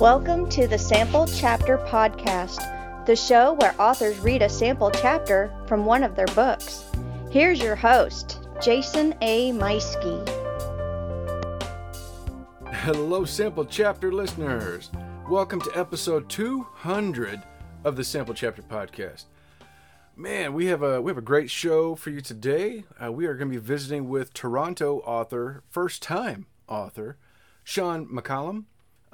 Welcome to the Sample Chapter Podcast, the show where authors read a sample chapter from one of their books. Here's your host, Jason A. Meiske. Hello, Sample Chapter listeners. Welcome to episode 200 of the Sample Chapter Podcast. Man, we have a we have a great show for you today. Uh, we are going to be visiting with Toronto author, first time author, Sean McCallum.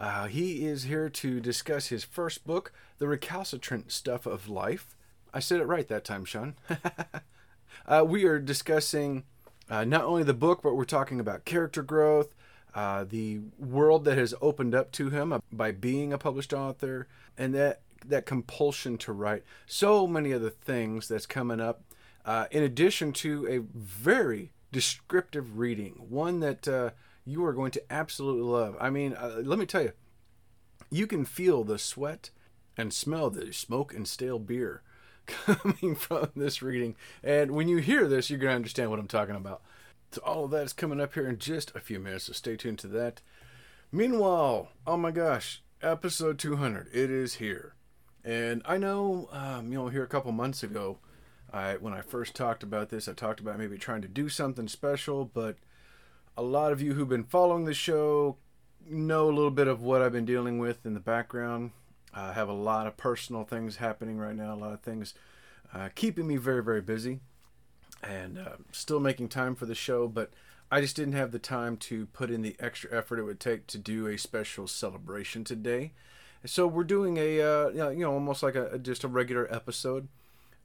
Uh, he is here to discuss his first book, The Recalcitrant Stuff of Life. I said it right that time, Sean. uh, we are discussing uh, not only the book, but we're talking about character growth, uh, the world that has opened up to him by being a published author, and that that compulsion to write. So many other things that's coming up. Uh, in addition to a very descriptive reading, one that uh, you are going to absolutely love. I mean, uh, let me tell you, you can feel the sweat and smell the smoke and stale beer coming from this reading. And when you hear this, you're going to understand what I'm talking about. So all of that is coming up here in just a few minutes, so stay tuned to that. Meanwhile, oh my gosh, episode 200, it is here. And I know, um, you know, here a couple months ago, I when I first talked about this, I talked about maybe trying to do something special, but a lot of you who've been following the show know a little bit of what I've been dealing with in the background. I have a lot of personal things happening right now, a lot of things uh, keeping me very, very busy, and uh, still making time for the show, but I just didn't have the time to put in the extra effort it would take to do a special celebration today. So we're doing a, uh, you know, almost like a, just a regular episode.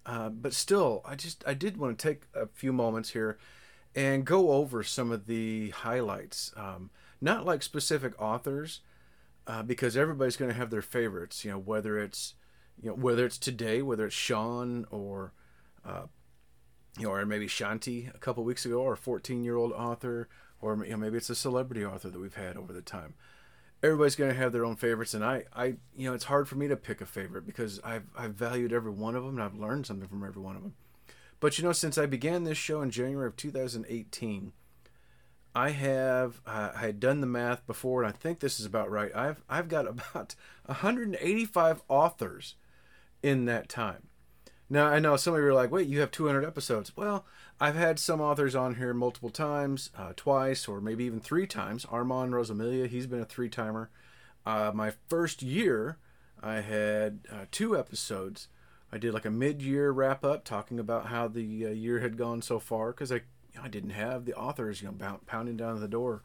Uh, but still, I just I did want to take a few moments here and go over some of the highlights. Um, not like specific authors, uh, because everybody's going to have their favorites. You know, whether it's you know whether it's today, whether it's Sean or uh, you know, or maybe Shanti a couple weeks ago, or a 14 year old author, or you know, maybe it's a celebrity author that we've had over the time. Everybody's going to have their own favorites, and I, I, you know, it's hard for me to pick a favorite because I've, I've valued every one of them, and I've learned something from every one of them. But you know, since I began this show in January of 2018, I have uh, I had done the math before, and I think this is about right. I've I've got about 185 authors in that time. Now I know some of you are like, "Wait, you have 200 episodes?" Well, I've had some authors on here multiple times, uh, twice, or maybe even three times. Armand Rosamilia, he's been a three timer. Uh, my first year, I had uh, two episodes I did like a mid-year wrap up talking about how the uh, year had gone so far because I I didn't have the authors you know pounding down the door,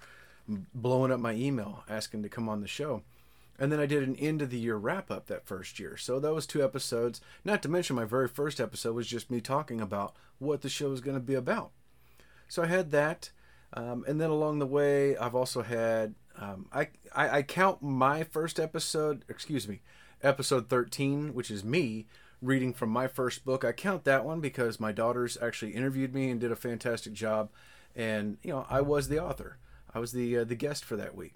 blowing up my email asking to come on the show. And then I did an end of the year wrap up that first year. So that was two episodes. Not to mention my very first episode was just me talking about what the show was going to be about. So I had that. Um, and then along the way, I've also had, um, I, I, I count my first episode, excuse me, episode 13, which is me, reading from my first book. I count that one because my daughters actually interviewed me and did a fantastic job, and you know I was the author. I was the uh, the guest for that week.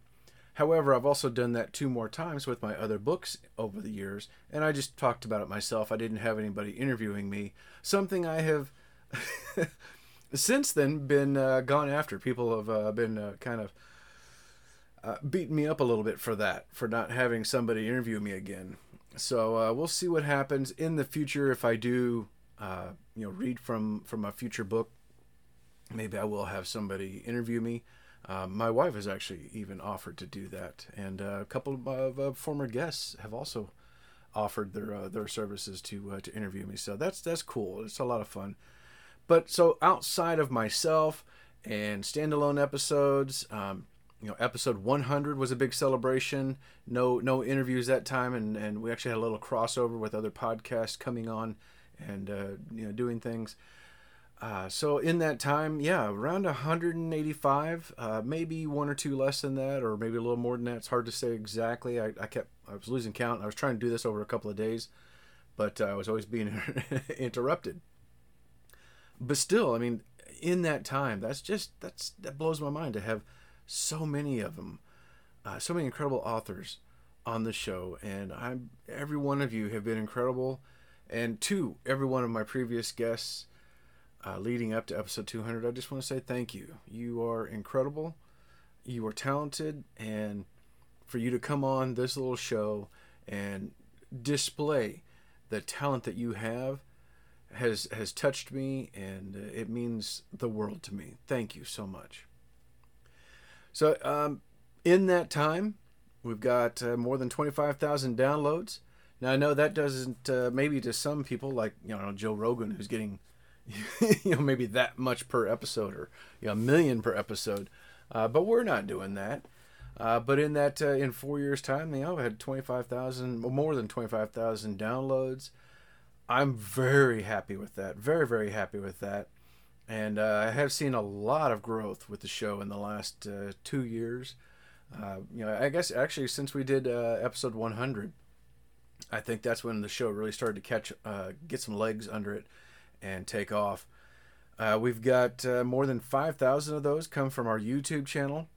However, I've also done that two more times with my other books over the years, and I just talked about it myself. I didn't have anybody interviewing me. Something I have since then been uh, gone after. People have uh, been uh, kind of uh, beating me up a little bit for that, for not having somebody interview me again. So uh, we'll see what happens in the future if I do, uh, you know, read from from a future book. Maybe I will have somebody interview me. Uh, my wife has actually even offered to do that, and uh, a couple of uh, former guests have also offered their uh, their services to to interview me. So that's that's cool. It's a lot of fun. But so outside of myself and standalone episodes. Um, you know, episode 100 was a big celebration. No, no interviews that time, and and we actually had a little crossover with other podcasts coming on, and uh, you know, doing things. Uh, so in that time, yeah, around 185, uh, maybe one or two less than that, or maybe a little more than that. It's hard to say exactly. I, I kept, I was losing count. I was trying to do this over a couple of days, but uh, I was always being interrupted. But still, I mean, in that time, that's just that's that blows my mind to have so many of them, uh, so many incredible authors on the show, and I'm every one of you have been incredible, and to every one of my previous guests, uh, leading up to episode 200, I just want to say thank you. You are incredible, you are talented, and for you to come on this little show and display the talent that you have has has touched me and uh, it means the world to me. Thank you so much. So um, in that time, we've got uh, more than 25,000 downloads. Now I know that doesn't uh, maybe to some people like you know Joe Rogan who's getting you know maybe that much per episode or you know, a million per episode, uh, but we're not doing that. Uh, but in that uh, in four years time, you know, I had 25,000 more than 25,000 downloads. I'm very happy with that. Very very happy with that. And uh, I have seen a lot of growth with the show in the last uh, two years. you know, I guess actually since we did episode 100 I think that's when the show really started to catch, uh, get some legs under it, and take off. Uh, we've got uh, more than five thousand of those come from our YouTube channel,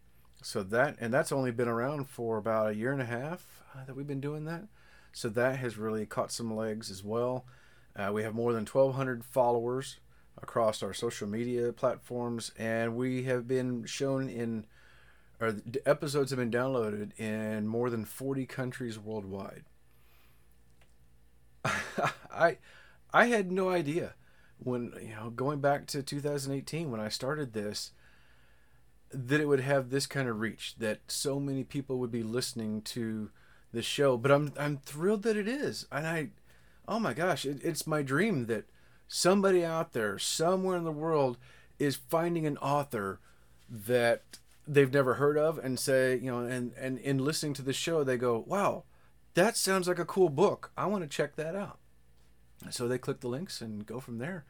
so that and that's only been around for about a year and a half uh, that we've been doing that. So that has really caught some legs as well. Uh, we have more than twelve hundred followers across our social media platforms, and we have been shown in, or episodes have been downloaded in more than forty countries worldwide. I I had no idea when you know going back to 2018 when I started this that it would have this kind of reach that so many people would be listening to the show but I'm I'm thrilled that it is and I oh my gosh it, it's my dream that somebody out there somewhere in the world is finding an author that they've never heard of and say you know and and in listening to the show they go wow that sounds like a cool book. I want to check that out. So they click the links and go from there.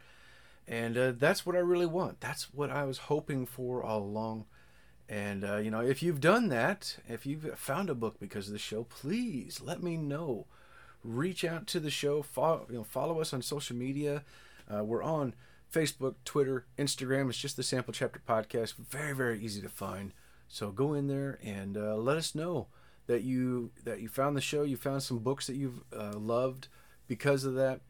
And uh, that's what I really want. That's what I was hoping for all along. And, uh, you know, if you've done that, if you've found a book because of the show, please let me know. Reach out to the show. Follow, you know, follow us on social media. Uh, we're on Facebook, Twitter, Instagram. It's just the Sample Chapter Podcast. Very, very easy to find. So go in there and uh, let us know that you that you found the show, you found some books that you've uh, loved because of that.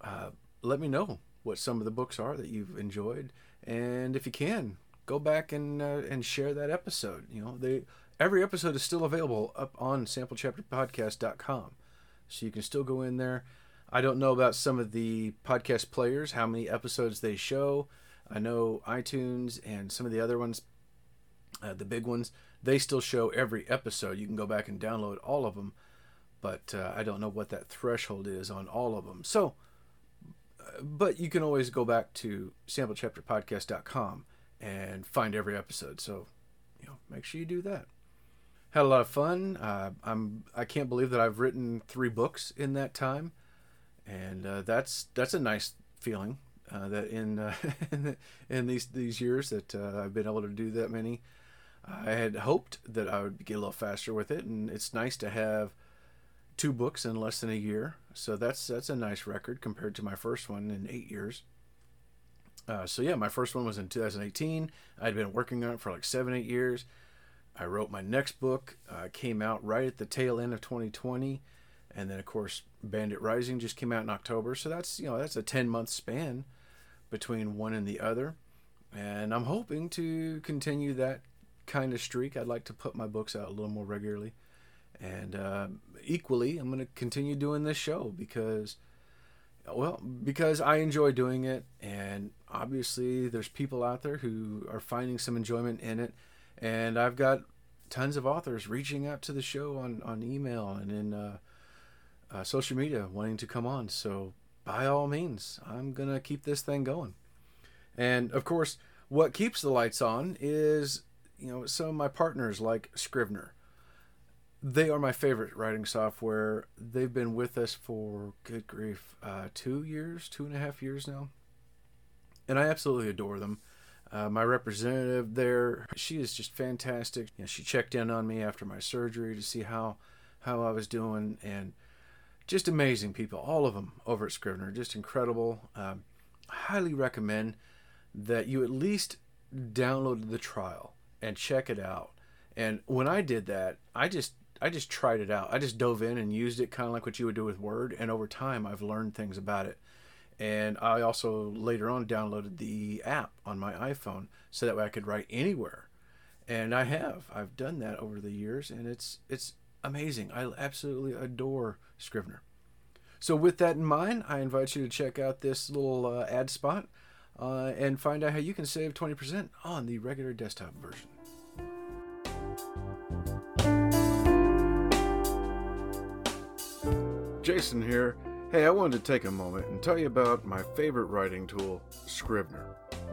Uh, let me know what some of the books are that you've enjoyed, and if you can, go back and uh, and share that episode. You know, they every episode is still available up on samplechapterpodcast.com, so you can still go in there. I don't know about some of the podcast players, how many episodes they show. I know iTunes and some of the other ones, uh, the big ones they still show every episode. You can go back and download all of them, but uh, I don't know what that threshold is on all of them. So, uh, but you can always go back to samplechapterpodcast.com and find every episode. So, you know, make sure you do that. Had a lot of fun. Uh, I'm I can't believe that I've written three books in that time, and uh, that's that's a nice feeling. Uh, that in uh, in these these years that I've been able to do that many. I had hoped that I would get a little faster with it, and it's nice to have two books in less than a year. So that's that's a nice record compared to my first one in eight years. Uh, so yeah, my first one was in 2018. I'd been working on it for like seven, eight years. I wrote my next book, uh, came out right at the tail end of 2020, and then of course Bandit Rising just came out in October. So that's you know that's a 10 month span between one and the other, and I'm hoping to continue that kind of streak. I'd like to put my books out a little more regularly. And uh, equally, I'm going to continue doing this show because, well, because I enjoy doing it. And obviously, there's people out there who are finding some enjoyment in it. And I've got tons of authors reaching out to the show on, on email and in uh, uh, social media wanting to come on. So, by all means, I'm to keep this thing going. And of course, what keeps the lights on is you know, some of my partners like Scrivener. They are my favorite writing software. They've been with us for good grief, uh, two years, two and a half years now, and I absolutely adore them. Uh, my representative there, she is just fantastic. You know, she checked in on me after my surgery to see how how I was doing, and just amazing people, all of them over at Scrivener, just incredible. Um, highly recommend that you at least download the trial and check it out. And when I did that, I just I just tried it out. I just dove in and used it kind of like what you would do with Word. And over time, I've learned things about it. And I also later on downloaded the app on my iPhone so that way I could write anywhere. and I have. I've done that over the years, and it's it's amazing. I absolutely adore Scrivener. So, with that in mind, I invite you to check out this little uh, ad spot uh, and find out how you can save 20% on the regular desktop version. Jason here. Hey, I wanted to take a moment and tell you about my favorite writing tool, Scrivener.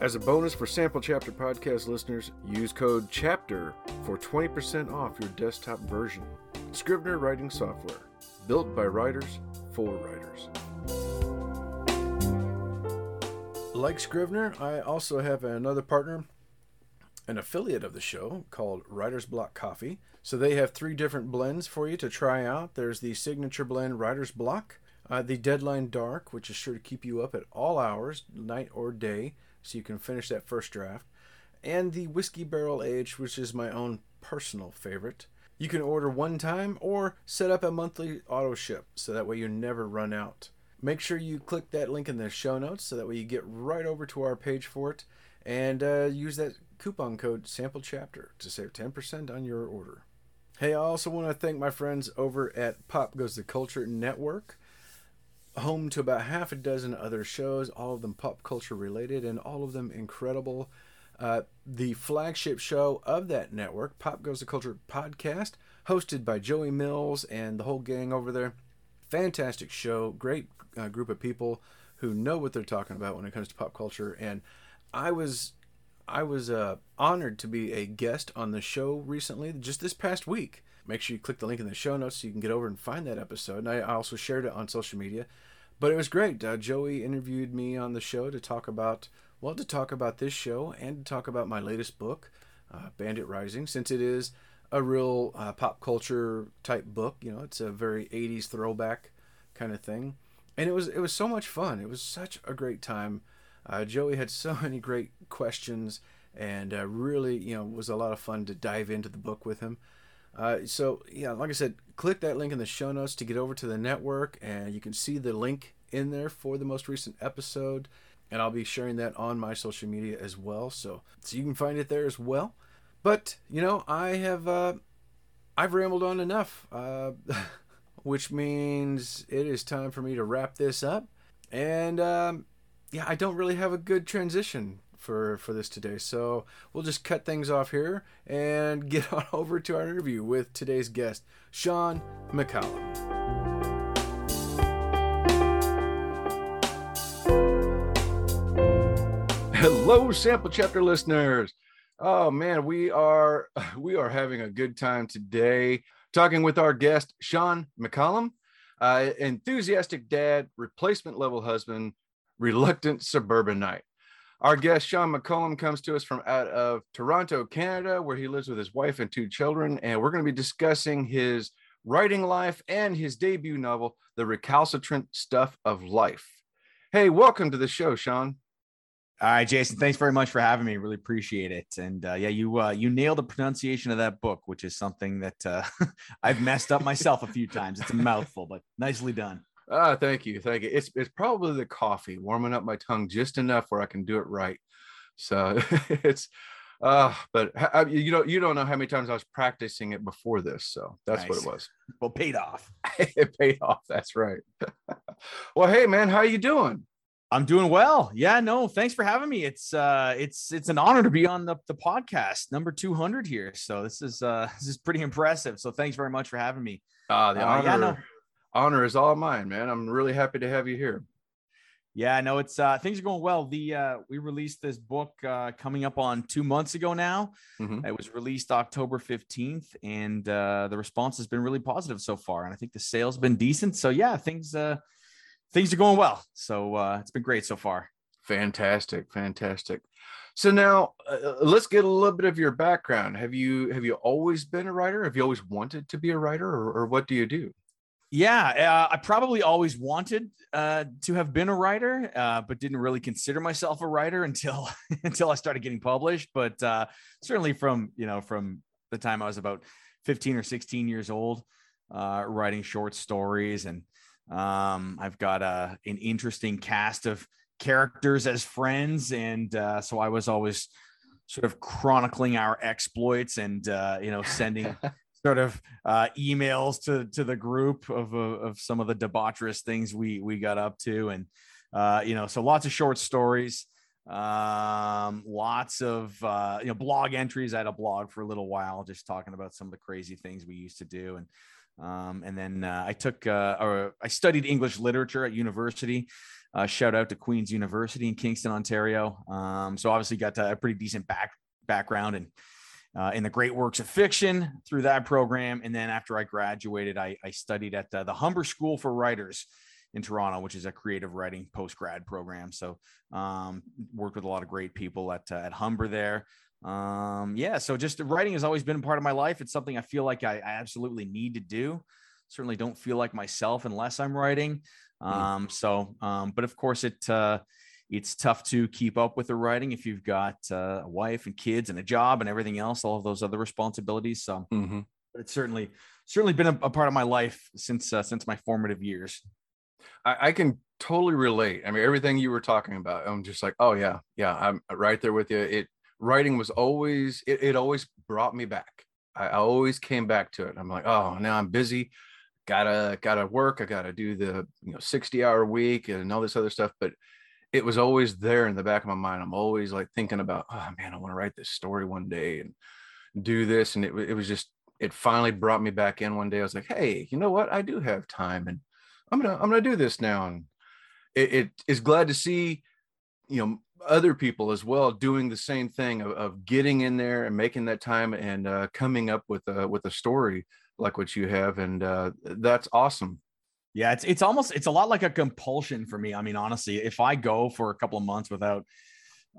As a bonus for Sample Chapter podcast listeners, use code CHAPTER for 20% off your desktop version. Scrivener writing software, built by writers for writers. Like Scrivener, I also have another partner, an affiliate of the show called Writer's Block Coffee. So they have three different blends for you to try out. There's the signature blend Writer's Block, uh, the Deadline Dark, which is sure to keep you up at all hours, night or day so you can finish that first draft, and the Whiskey Barrel Age, which is my own personal favorite. You can order one time or set up a monthly auto ship so that way you never run out. Make sure you click that link in the show notes so that way you get right over to our page for it and uh, use that coupon code sample chapter to save 10% on your order. Hey, I also want to thank my friends over at Pop Goes the Culture Network home to about half a dozen other shows, all of them pop culture related and all of them incredible. Uh, the flagship show of that network, Pop Goes the Culture podcast, hosted by Joey Mills and the whole gang over there. Fantastic show, great uh, group of people who know what they're talking about when it comes to pop culture. And I was, I was uh, honored to be a guest on the show recently, just this past week. Make sure you click the link in the show notes so you can get over and find that episode. And I also shared it on social media. But it was great. Uh, Joey interviewed me on the show to talk about, well, to talk about this show and to talk about my latest book, uh, Bandit Rising, since it is a real uh, pop culture type book. You know, it's a very 80s throwback kind of thing. And it was it was so much fun. It was such a great time. Uh, Joey had so many great questions, and uh, really, you know, was a lot of fun to dive into the book with him. Uh, so yeah, like I said, click that link in the show notes to get over to the network, and you can see the link in there for the most recent episode. And I'll be sharing that on my social media as well, so so you can find it there as well. But you know, I have uh, I've rambled on enough, uh, which means it is time for me to wrap this up. And um, yeah, I don't really have a good transition for for this today. So we'll just cut things off here and get on over to our interview with today's guest, Sean McCallum. Hello, sample chapter listeners. Oh man, we are we are having a good time today talking with our guest Sean McCallum, uh, enthusiastic dad, replacement level husband, reluctant suburbanite. Our guest, Sean McCallum, comes to us from out of Toronto, Canada, where he lives with his wife and two children. And we're going to be discussing his writing life and his debut novel, The Recalcitrant Stuff of Life. Hey, welcome to the show, Sean. All right, Jason. Thanks very much for having me. Really appreciate it. And uh, yeah, you uh, you nailed the pronunciation of that book, which is something that uh, I've messed up myself a few times. It's a mouthful, but nicely done. Ah, thank you, thank you. It's it's probably the coffee warming up my tongue just enough where I can do it right. So it's uh but I, you don't you don't know how many times I was practicing it before this. So that's nice. what it was. Well, paid off. it paid off. That's right. well, hey man, how are you doing? I'm doing well. Yeah, no, thanks for having me. It's uh it's it's an honor to be on the, the podcast number 200 here. So this is uh this is pretty impressive. So thanks very much for having me. Uh the honor. Uh, yeah, no honor is all mine, man. I'm really happy to have you here. Yeah, no, it's uh things are going well. The uh we released this book uh coming up on two months ago now. Mm-hmm. It was released October 15th, and uh the response has been really positive so far. And I think the sales been decent. So yeah, things uh things are going well. So uh it's been great so far. Fantastic, fantastic. So now let's get a little bit of your background. Have you have you always been a writer? Have you always wanted to be a writer, or, or what do you do? Yeah, uh, I probably always wanted uh, to have been a writer, uh, but didn't really consider myself a writer until until I started getting published. But uh, certainly from you know from the time I was about fifteen or sixteen years old, uh, writing short stories, and um, I've got a an interesting cast of characters as friends, and uh, so I was always sort of chronicling our exploits and you know sending sort of uh, emails to to the group of uh, of some of the debaucherous things we we got up to, and uh, you know, so lots of short stories, um, lots of uh, you know blog entries. I had a blog for a little while, just talking about some of the crazy things we used to do, and um, and then uh, I took uh, or I studied English literature at university. Shout out to Queen's University in Kingston, Ontario. Um, so obviously got a pretty decent back background and uh, in the great works of fiction through that program. And then after I graduated, I, I studied at the, the, Humber School for Writers in Toronto, which is a creative writing post grad program. So um, worked with a lot of great people at uh, at Humber there. Um, yeah, so just writing has always been a part of my life. It's something I feel like I, I absolutely need to do. Certainly don't feel like myself unless I'm writing. Hmm. Um, so, um, but of course, it uh, it's tough to keep up with the writing if you've got uh, a wife and kids and a job and everything else, all of those other responsibilities. So mm-hmm. it's certainly certainly been a, a, part of my life since uh, since my formative years. I, I, can totally relate. I mean, everything you were talking about, I'm just like, oh yeah, yeah, I'm right there with you. It writing was always it, it always brought me back. I, I always came back to it. I'm like, oh, now I'm busy gotta gotta work i gotta do the you know 60 hour week and all this other stuff but it was always there in the back of my mind. I'm always like thinking about, oh man, I want to write this story one day and do this. And it, it was just, it finally brought me back in one day. I was like, hey, you know what? I do have time and I'm gonna, I'm gonna do this now. And it, it is glad to see, you know, other people as well doing the same thing of, of getting in there and making that time and uh, coming up with a with a story like what you have and uh, that's awesome yeah, it's it's almost it's a lot like a compulsion for me. I mean, honestly, if I go for a couple of months without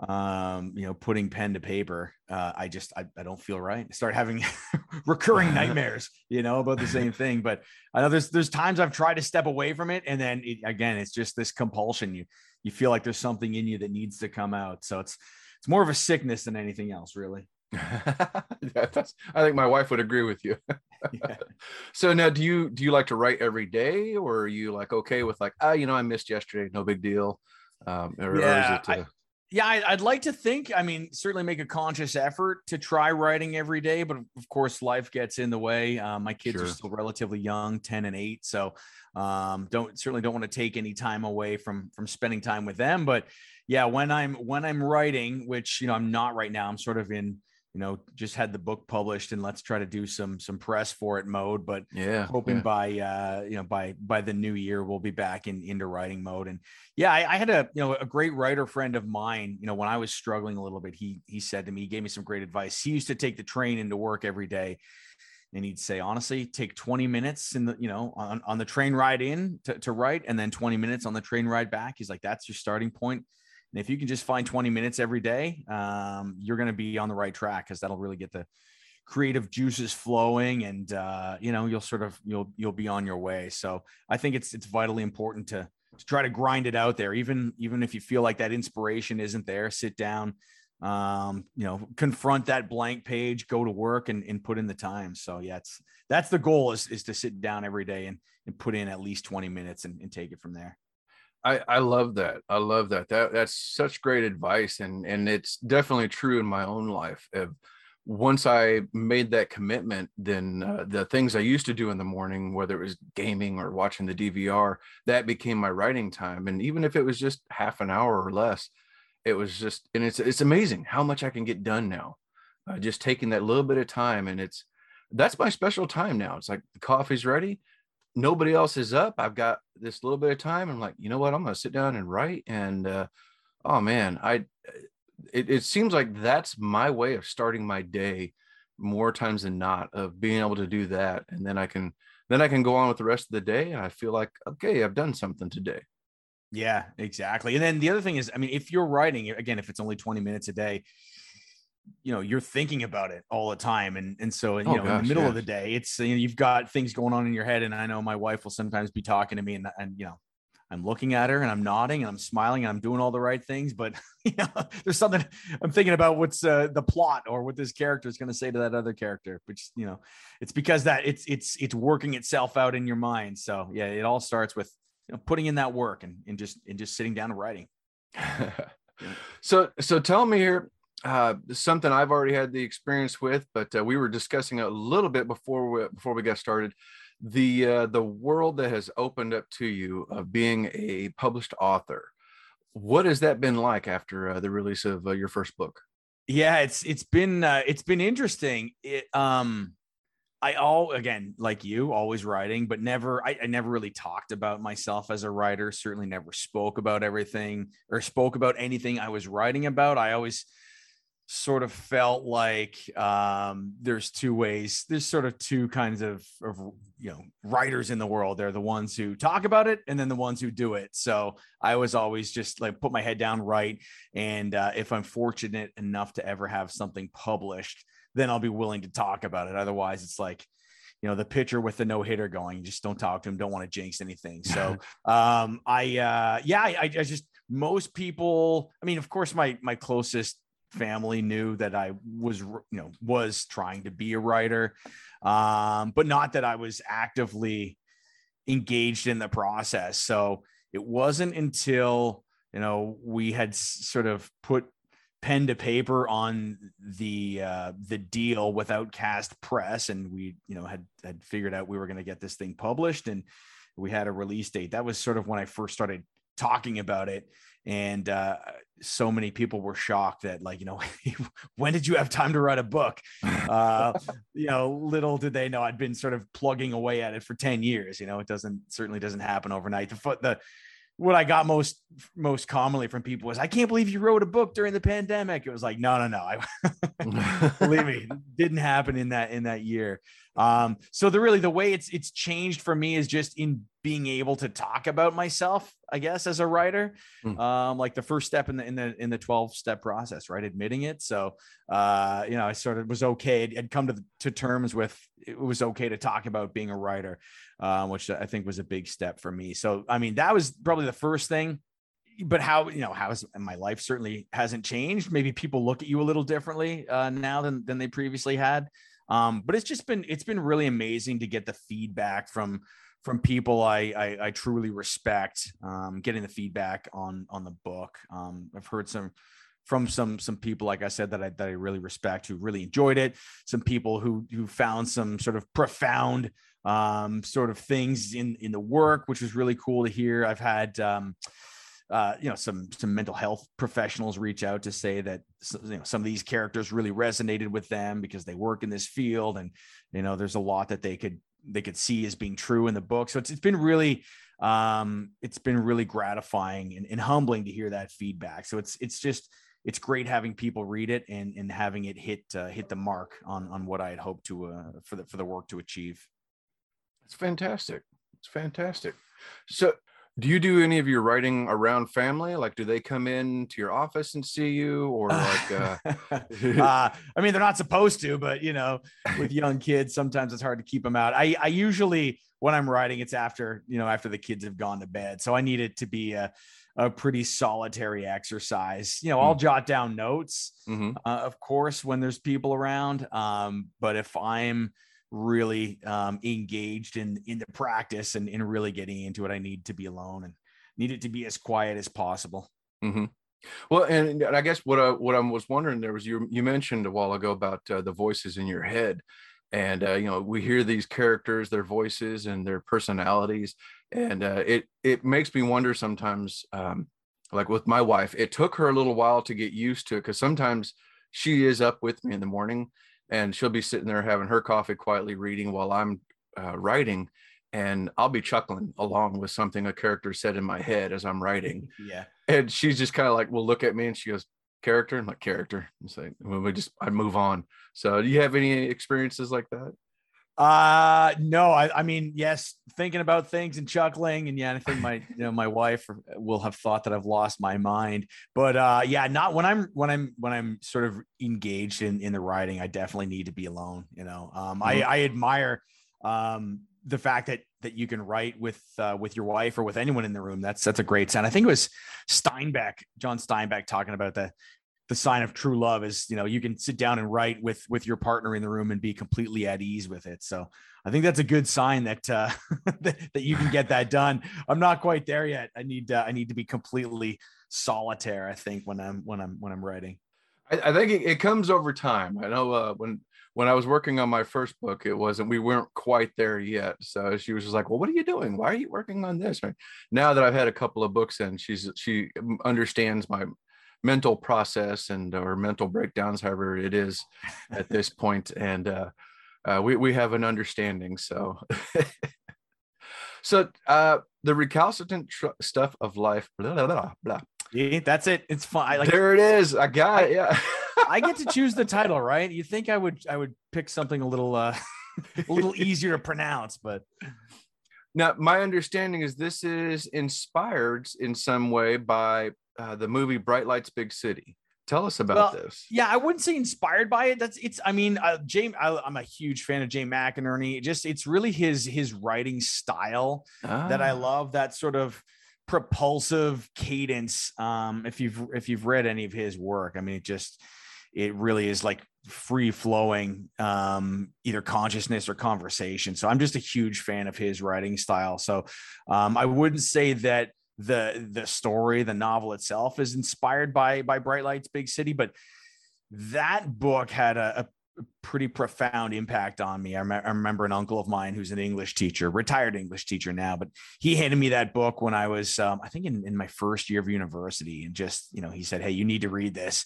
um you know putting pen to paper uh i just i, I don't feel right. I start having recurring nightmares you know about the same thing. But i know there's there's times i've tried to step away from it and then it, again it's just this compulsion. You you feel like there's something in you that needs to come out. So it's it's more of a sickness than anything else really yeah, that's, I think my wife would agree with you. yeah. So now, do you do you like to write every day, or are you like okay with like ah, you know, I missed yesterday, no big deal? Um, or, yeah, or it, uh... I, yeah, I, would like to think. I mean, certainly make a conscious effort to try writing every day, but of course, life gets in the way. Um, my kids sure. are still relatively young, ten and eight, so um, don't certainly don't want to take any time away from from spending time with them. But yeah, when I'm when I'm writing, which you know I'm not right now, I'm sort of in you know just had the book published and let's try to do some some press for it mode but yeah hoping yeah. by uh you know by by the new year we'll be back in into writing mode. And yeah I, I, had a you know a great writer friend of mine you know when i was struggling a little bit he he said to me he gave me some great advice. He used to take the train into work every day and he'd say honestly take 20 minutes in the you know on, on the train ride in to, to write and then 20 minutes on the train ride back. He's like that's your starting point and if you can just find 20 minutes every day, um, you're going to be on the right track because that'll really get the creative juices flowing and uh, you know you'll sort of you'll you'll be on your way. So i think it's it's vitally important to to try to grind it out there. Even even if you feel like that inspiration isn't there sit down um you know confront that blank page go to work and, and put in the time. So yeah it's that's the goal is is to sit down every day and and put in at least 20 minutes and, and take it from there I, I love that. I love that. That that's such great advice, and and it's definitely true in my own life. If, once I made that commitment, then uh, the things I used to do in the morning, whether it was gaming or watching the DVR, that became my writing time. And even if it was just half an hour or less, it was just and it's it's amazing how much I can get done now. Uh, just taking that little bit of time, and it's that's my special time now. It's like the coffee's ready nobody else is up. I've got this little bit of time. I'm like, you know what? I'm going to sit down and write. And uh, oh man, I it, it seems like that's my way of starting my day more times than not of being able to do that, and then I can then I can go on with the rest of the day, and I feel like okay, I've done something today. Yeah, exactly. And then the other thing is, I mean, if you're writing, again, if it's only 20 minutes a day, you know, you're thinking about it all the time. And and so you oh, know, gosh, in the middle yes. of the day, it's you know, you've got things going on in your head. And I know my wife will sometimes be talking to me and and you know, I'm looking at her and I'm nodding and I'm smiling and I'm doing all the right things, but you know, there's something I'm thinking about what's uh, the plot or what this character is going to say to that other character, which you know, it's because that it's it's it's working itself out in your mind. So yeah, it all starts with you know, putting in that work and, and just and just sitting down and writing. so so tell me here uh, something I've already had the experience with, but uh, we were discussing a little bit before we, before we got started the uh, the world that has opened up to you of being a published author. What has that been like after uh, the release of uh, your first book? Yeah, it's it's been uh, it's been interesting. It um I all again like you always writing, but never I, I, never really talked about myself as a writer. Certainly never spoke about everything or spoke about anything I was writing about. I always sort of felt like um, there's two ways. There's sort of two kinds of, of you know writers in the world. They're the ones who talk about it, and then the ones who do it. So I was always just like put my head down, write, and uh, if I'm fortunate enough to ever have something published then I'll be willing to talk about it. Otherwise, it's like, you know, the pitcher with the no hitter going, just don't talk to him. Don't want to jinx anything. So, um, I, uh, yeah, I, I just, most people, I mean, of course, my, my closest family knew that I was, you know, was trying to be a writer. Um, but not that I was actively engaged in the process. So it wasn't until, you know, we had sort of put pen to paper on the uh, the deal with Outcast press and we you know had had figured out we were going to get this thing published and we had a release date that was sort of when i first started talking about it and uh, so many people were shocked that like you know when did you have time to write a book uh, you know little did they know i'd been sort of plugging away at it for 10 years you know it doesn't certainly doesn't happen overnight the foot the what I got most most commonly from people was, "I can't believe you wrote a book during the pandemic." It was like, no, no, no. I, believe me, didn't happen in that in that year. Um, so the really the way it's it's changed for me is just in being able to talk about myself, I guess, as a writer. Mm. Um, like the first step in the in the in the 12 step process, right? Admitting it. So uh, you know, I sort of was okay. I'd come to to terms with it was okay to talk about being a writer, uh, which I think was a big step for me. So I mean, that was probably the first thing but how you know how's my life certainly hasn't changed maybe people look at you a little differently uh, now than than they previously had um, but it's just been it's been really amazing to get the feedback from from people I I, I truly respect. Um, getting the feedback on on the book. Um, I've heard some from some some people like I said that I that I really respect who really enjoyed it. Some people who who found some sort of profound um, sort of things in in the work, which was really cool to hear. I've had um, uh, you know some some mental health professionals reach out to say that you know some of these characters really resonated with them because they work in this field and you know there's a lot that they could they could see as being true in the book so it's, it's been really um it's been really gratifying and, and humbling to hear that feedback so it's it's just it's great having people read it and and having it hit uh, hit the mark on on what I had hoped to uh, for the for the work to achieve. It's fantastic. It's fantastic. So do you do any of your writing around family like do they come in to your office and see you or like uh... uh, i mean they're not supposed to but you know with young kids sometimes it's hard to keep them out i i usually when i'm writing it's after you know after the kids have gone to bed so i need it to be a a pretty solitary exercise. You know, I'll mm. jot down notes, mm-hmm. uh, of course, when there's people around. Um, but if I'm really um, engaged in in the practice and in really getting into it. I need to be alone and need it to be as quiet as possible. Mm-hmm. Well, and I guess what I what I was wondering there was you you mentioned a while ago about uh, the voices in your head, and uh, you know we hear these characters, their voices and their personalities, and uh, it it makes me wonder sometimes. Um, like with my wife, it took her a little while to get used to it because sometimes she is up with me in the morning and she'll be sitting there having her coffee quietly reading while i'm uh, writing and i'll be chuckling along with something a character said in my head as i'm writing. Yeah. And she's just kind of like will look at me and she goes character? I'm like character. And say well, we just i move on. So do you have any experiences like that Uh no, I, I mean, yes, thinking about things and chuckling, and yeah, I think my you know my wife will have thought that I've lost my mind. But uh yeah, not when I'm when I'm when I'm sort of engaged in in the writing, I definitely need to be alone. You know, um, mm-hmm. I I admire um the fact that that you can write with uh, with your wife or with anyone in the room. That's that's a great sound I think it was Steinbeck, John Steinbeck, talking about the the sign of true love is you know you can sit down and write with with your partner in the room and be completely at ease with it. So i think that's a good sign that uh that, you can get that done. I'm not quite there yet. I need uh, i need to be completely solitaire i think when i'm when i'm when i'm writing. I, I think it, it, comes over time. I know uh when when i was working on my first book it wasn't we weren't quite there yet. So she was just like well what are you doing? Why are you working on this? Right? Now that i've had a couple of books in she's she understands my mental process and or mental breakdowns, however it is at this point, and uh, uh, we we have an understanding. So, so uh, the recalcitrant tr- stuff of life. Blah blah blah. blah. Yeah, that's it. It's fine. Like, there it is. I got it. Yeah. I get to choose the title, right? You think I would I would pick something a little uh a little easier to pronounce, but now my understanding is this is inspired in some way by uh, the movie Bright Lights Big City. Tell us about well, this. Yeah, I wouldn't say inspired by it. That's it's. I mean, uh, Jay. I, am a huge fan of Jay McInerney. It just it's really his his writing style ah. that I ah. love. That sort of propulsive cadence. Um, if you've if you've read any of his work, I mean, it just it really is like free flowing um, either consciousness or conversation so i'm just a huge fan of his writing style so um, i wouldn't say that the the story, the novel itself is inspired by by Bright Lights Big City, but that book had a, a pretty profound impact on me. I, rem- I, remember an uncle of mine who's an English teacher, retired English teacher now, but he handed me that book when I was, um, I think, in, in my first year of university, and just you know, he said, "Hey, you need to read this."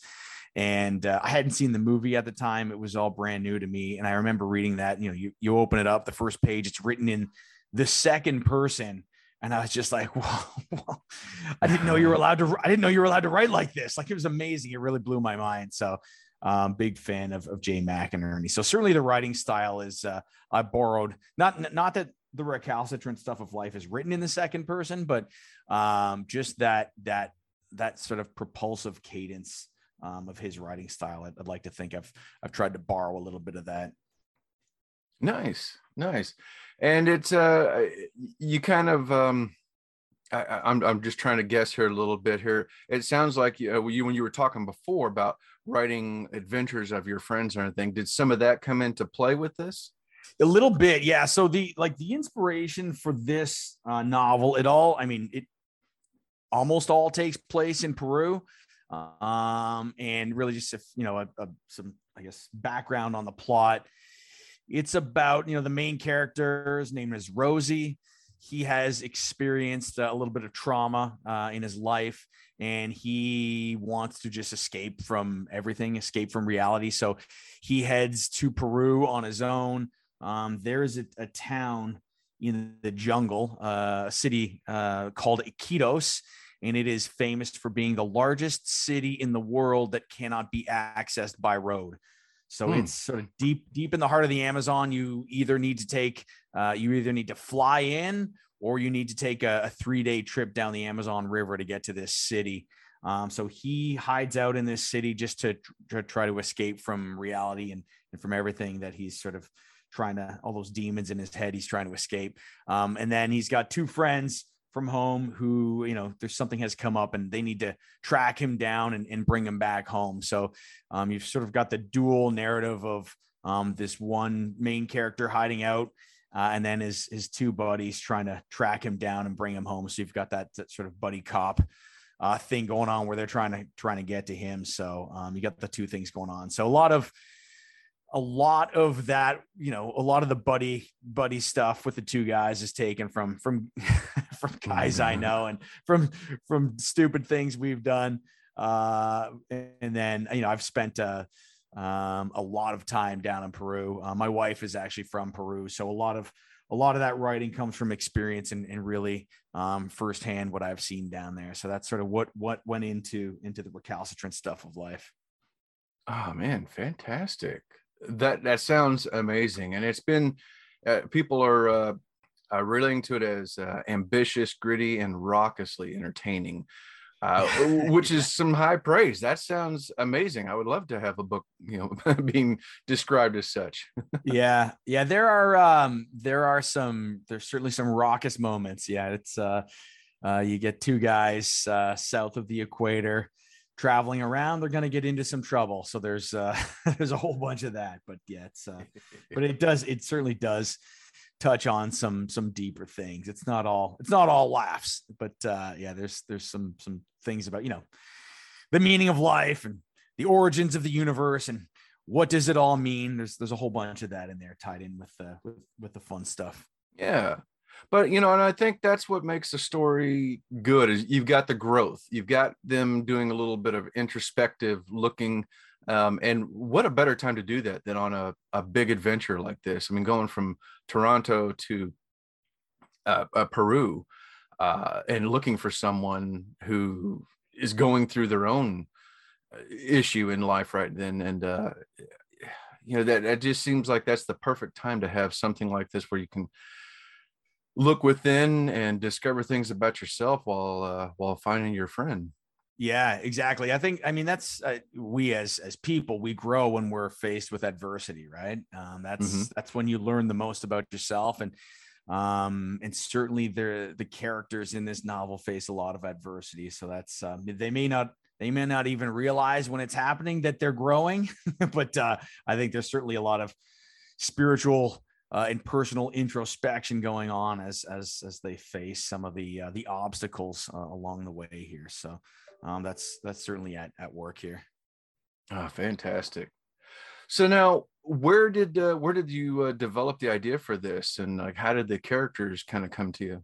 And uh, I hadn't seen the movie at the time; it was all brand new to me. And I remember reading that. You know, you you open it up, the first page, it's written in the second person and I was just like, "Whoa, I didn't know you were allowed to. I didn't know you were allowed to write like this. Like it was amazing. It really blew my mind." So, um, big fan of of Jay McInerney. So certainly the writing style is uh, I borrowed not not that the recalcitrant stuff of life is written in the second person, but um, just that that that sort of propulsive cadence um, of his writing style. I'd, I'd like to think I've I've tried to borrow a little bit of that. Nice, nice and it's uh you kind of um I, I'm I'm just trying to guess here a little bit here. It sounds like you, you when you were talking before about writing adventures of your friends or anything. Did some of that come into play with this? A little bit, yeah. So the like the inspiration for this uh, novel, it all I mean it almost all takes place in Peru, um, and really just if you know a, a, some I guess background on the plot it's about, you know, the main character, his name is Rosie. He has experienced a little bit of trauma uh, in his life and he wants to just escape from everything, escape from reality. So he heads to Peru on his own. Um, there's a, a, town in the jungle, uh, a city uh, called Iquitos, and it is famous for being the largest city in the world that cannot be accessed by road. So hmm. it's sort of deep, deep in the heart of the Amazon. You either need to take, uh, you either need to fly in or you need to take a, a three day trip down the Amazon River to get to this city. Um, so he hides out in this city just to, to try to escape from reality and, and from everything that he's sort of trying to, all those demons in his head, he's trying to escape. Um, and then he's got two friends from home who you know there's something has come up and they need to track him down and, and bring him back home. So um, you've sort of got the dual narrative of um, this one main character hiding out uh, and then his his two buddies trying to track him down and bring him home. So you've got that, that sort of buddy cop uh, thing going on where they're trying to trying to get to him. So um, you got the two things going on. So a lot of a lot of that, you know, a lot of the buddy buddy stuff with the two guys is taken from from from guys I mm-hmm. know and from from stupid things we've done. Uh, and then you know, I've spent uh, um, a lot of time down in Peru. Uh, my wife is actually from Peru, so a lot of a lot of that writing comes from experience and, and really um, firsthand what I've seen down there. So that's sort of what what went into into the recalcitrant stuff of life. Oh man, fantastic! That that sounds amazing and it's been uh, people are uh, uh, relating to it as uh, ambitious, gritty, and raucously entertaining. Uh, which is some high praise. That sounds amazing. I would love to have a book, you know, being described as such. yeah, yeah. There are um, there are some. There's certainly some raucous moments. Yeah, it's uh, uh you get two guys uh, south of the equator traveling around. They're going to get into some trouble. So there's uh, there's a whole bunch of that. But yeah, it's uh, but it does. It certainly does touch on some some deeper things. It's not all it's not all laughs, but uh, yeah, there's there's some some things about you know the meaning of life and the origins of the universe and what does it all mean. There's there's a whole bunch of that in there tied in with the with with the fun stuff. Yeah. But you know, and I think that's what makes the story good is you've got the growth. You've got them doing a little bit of introspective looking um, and what a better time to do that than on a, a big adventure like this. I mean, going from Toronto to uh, uh, Peru uh, and looking for someone who is going through their own uh, issue in life right then. And, uh, you know, that it just seems like that's the perfect time to have something like this where you can look within and discover things about yourself while uh, while finding your friend. Yeah, exactly. I think I mean that's uh, we as as people we grow when we're faced with adversity, right? Um, that's mm-hmm. that's when you learn the most about yourself, and um, and certainly the the characters in this novel face a lot of adversity. So that's um, they may not they may not even realize when it's happening that they're growing, but uh, I think there's certainly a lot of spiritual uh, and personal introspection going on as as as they face some of the uh, the obstacles uh, along the way here. So um, that's that's certainly at, at work here. Oh, fantastic. So now, where did uh, where did you uh, develop the idea for this, and like how did the characters kind of come to you?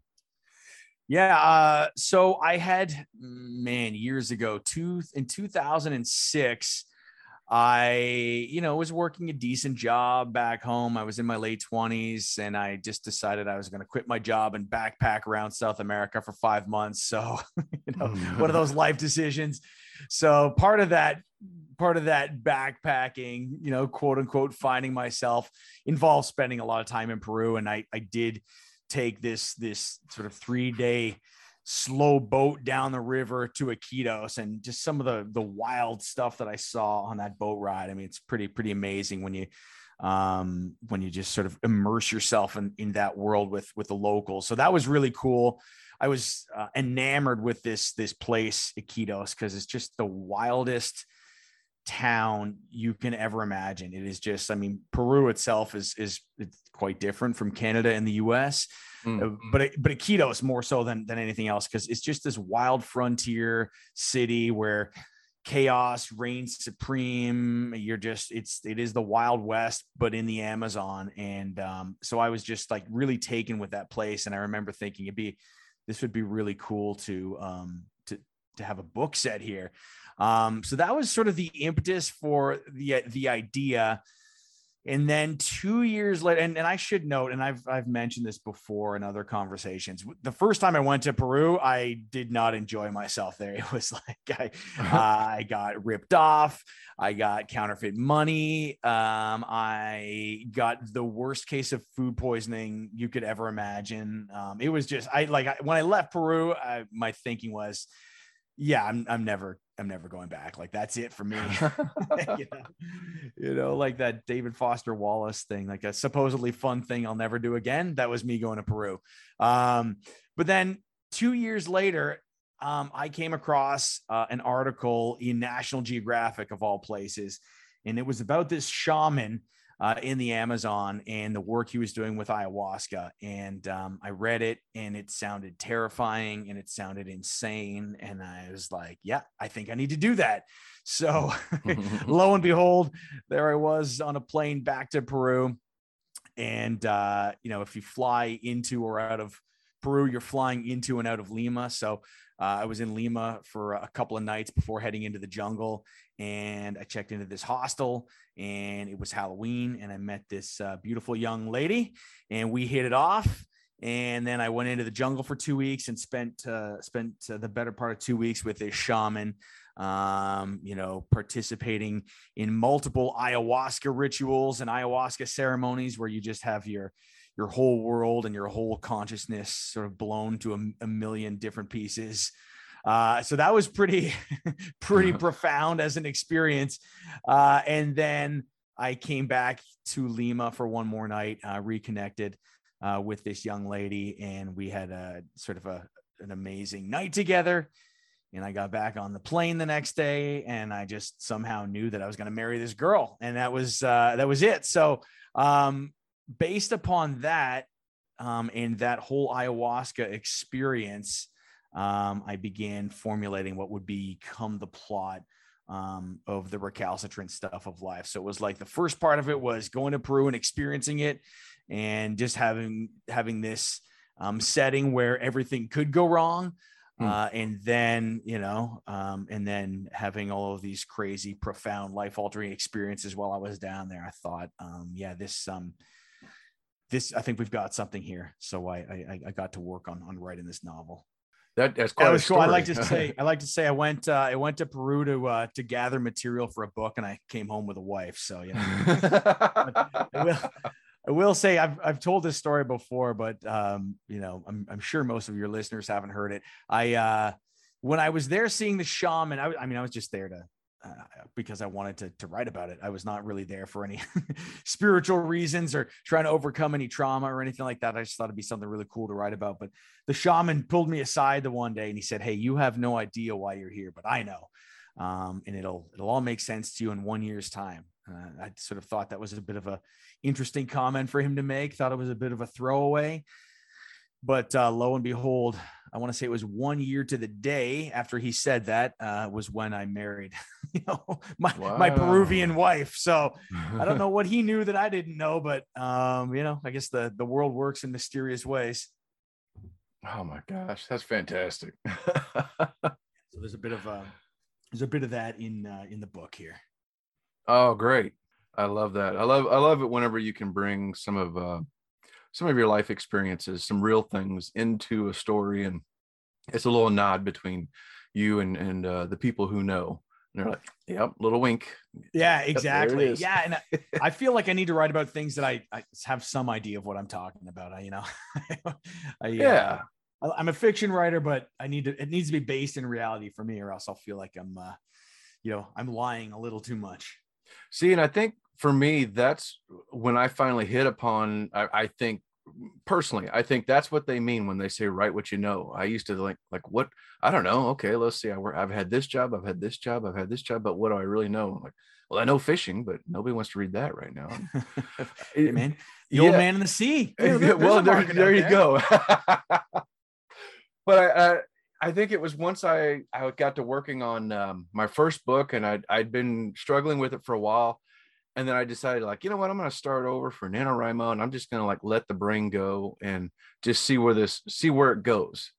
Yeah, uh, so I had man years ago, two in two thousand and six. I, you know, was working a decent job back home. I was in my late 20s and I just decided I was going to quit my job and backpack around South America for 5 months. So, you know, one of those mm. life decisions. So, part of that part of that backpacking, you know, quote unquote finding myself involved spending a lot of time in Peru and I I did take this this sort of 3-day slow boat down the river to Iquitos and just some of the the wild stuff that I saw on that boat ride. I mean, it's pretty pretty amazing when you um when you just sort of immerse yourself in in that world with with the locals. So that was really cool. I was uh, enamored with this this place Iquitos because it's just the wildest town you can ever imagine. It is just I mean Peru itself is is quite different from Canada and the US Mm. But but is more so than than anything else because it's just this wild frontier city where chaos reigns supreme. You're just it's it is the Wild West, but in the Amazon. And um, so I was just like really taken with that place. And I remember thinking it'd be this would be really cool to um to to have a book set here. Um, so that was sort of the impetus for the the idea. And then two years later, and, and I should note, and I've I've mentioned this before in other conversations. The first time I went to Peru, I did not enjoy myself there. It was like I uh, I got ripped off. I got counterfeit money. Um, I got the worst case of food poisoning you could ever imagine. Um, it was just I like I, when I left Peru, I, my thinking was, yeah, I'm I'm never I'm never going back. Like that's it for me. you, know? you, know? like that David Foster Wallace thing, like a supposedly fun thing I'll never do again. That was me going to Peru. Um, but then two years later, um, I came across uh, an article in National Geographic of all places, and it was about this shaman uh, in the Amazon and the work he was doing with ayahuasca. And um, I read it and it sounded terrifying and it sounded insane. And I was like, yeah, I think I need to do that. So lo and behold, there I was on a plane back to Peru. And, uh, you know, if you fly into or out of Peru, you're flying into and out of Lima. So uh, I was in Lima for a couple of nights before heading into the jungle, and I checked into this hostel, and it was Halloween, and I met this uh, beautiful young lady, and we hit it off. And then I went into the jungle for two weeks and spent uh, spent uh, the better part of two weeks with a shaman, um, you know, participating in multiple ayahuasca rituals and ayahuasca ceremonies where you just have your your whole world and your whole consciousness sort of blown to a, a million different pieces. Uh, so that was pretty, pretty profound as an experience. Uh, and then I came back to Lima for one more night, uh, reconnected uh, with this young lady, and we had a sort of a, an amazing night together. And I got back on the plane the next day, and I just somehow knew that I was going to marry this girl, and that was uh, that was it. So, um, based upon that, um, and that whole ayahuasca experience, um, I began formulating what would become the plot um, of the recalcitrant stuff of life. So it was like the first part of it was going to Peru and experiencing it, and just having having this um, setting where everything could go wrong. Hmm. Uh, and then you know um, and then having all of these crazy profound life altering experiences while i was down there i thought um, yeah this um this i think we've got something here so i i, I got to work on on writing this novel that, that's quite that was cool. I like to say, I like to say, I went, uh, I went to Peru to uh, to gather material for a book, and I came home with a wife. So you know, I will, I will say I've I've told this story before, but um, you know, I'm I'm sure most of your listeners haven't heard it. I uh, when I was there seeing the shaman, I, I mean, I was just there to uh, because I wanted to to write about it. I was not really there for any spiritual reasons or trying to overcome any trauma or anything like that. I just thought it'd be something really cool to write about. But the shaman pulled me aside the one day and he said, "Hey, you have no idea why you're here, but I know, um, and it'll it'll all make sense to you in one year's time." Uh, I sort of thought that was a bit of a interesting comment for him to make. Thought it was a bit of a throwaway, but uh, lo and behold, I want to say it was one year to the day after he said that uh, was when I married, you know, my wow. my Peruvian wife. So I don't know what he knew that I didn't know, but um, you know, I guess the the world works in mysterious ways. Oh my gosh, that's fantastic. so there's a bit of a there's a bit of that in uh, in the book here. Oh, great! I love that. I love I love it whenever you can bring some of uh, some of your life experiences, some real things into a story, and it's a little nod between you and and uh, the people who know. And they're like, "Yep, little wink." Yeah, exactly. Yep, yeah, and I, I, feel like I need to write about things that I, I have some idea of what I'm talking about. I, you know, I, uh, yeah. Uh, I'm a fiction writer, but I need to. It needs to be based in reality for me, or else I'll feel like I'm, uh, you know, I'm lying a little too much. See, and I think for me, that's when I finally hit upon. I, I, think personally, I think that's what they mean when they say write what you know. I used to like like what I don't know. Okay, let's see. I work, I've had this job, I've had this job, I've had this job, but what do I really know? I'm like, well, I know fishing, but nobody wants to read that right now. hey, man, the yeah. old man in the sea. Yeah, well, there, there you there. go. but I, I I think it was once I I got to working on um, my first book, and I'd I'd been struggling with it for a while, and then I decided like, you know what, I'm going to start over for NaNoWriMo, and I'm just going to like let the brain go and just see where this, see where it goes.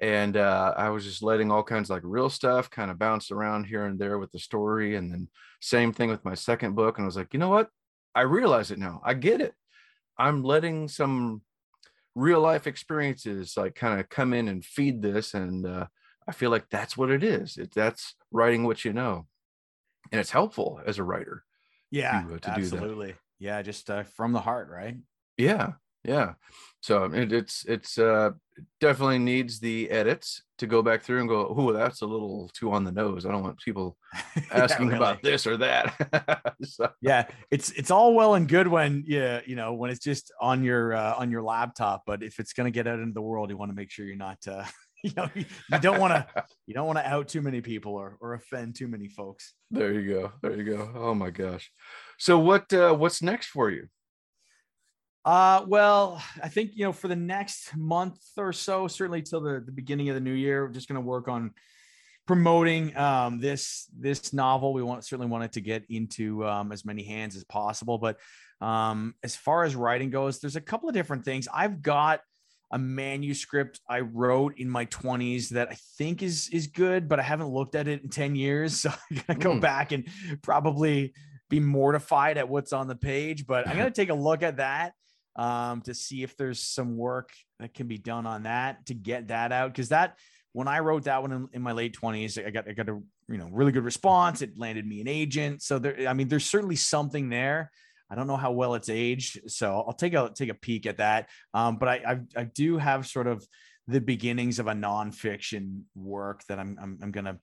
And uh, I was just letting all kinds of like real stuff kind of bounce around here and there with the story. And then same thing with my second book. And I was like, you know what? I realize it now. I get it. I'm letting some real life experiences like kind of come in and feed this. And uh, I feel like that's what it is. It, that's writing what you know. And it's helpful as a writer yeah to, uh, to absolutely. Yeah just uh, from the heart right? Yeah yeah. So it, it's it's uh definitely needs the edits to go back through and go oh that's a little too on the nose. I don't want people asking yeah, really. about this or that. So. yeah it's it's all well and good when yeah you know when it's just on your uh, on your laptop but if it's going to get out into the world you want to make sure you're not uh you know you, don't want to you don't want to out too many people or or offend too many folks there you go there you go oh my gosh so what uh what's next for you uh well i think you know for the next month or so certainly till the, the beginning of the new year we're just going to work on promoting um, this this novel. We want certainly wanted to get into um, as many hands as possible. But um, as far as writing goes, there's a couple of different things. I've got a manuscript I wrote in my 20s that I think is is good, but I haven't looked at it in 10 years. So I'm gonna go mm. back and probably be mortified at what's on the page. But I'm gonna take a look at that um, to see if there's some work that can be done on that to get that out. Because that when I wrote that one in, in, my late 20s, I got I got a you know really good response. It landed me an agent. So there, I mean, there's certainly something there. I don't know how well it's aged, so I'll take a take a peek at that. Um, but I, I, I do have sort of the beginnings of a nonfiction work that I'm I'm, I'm gonna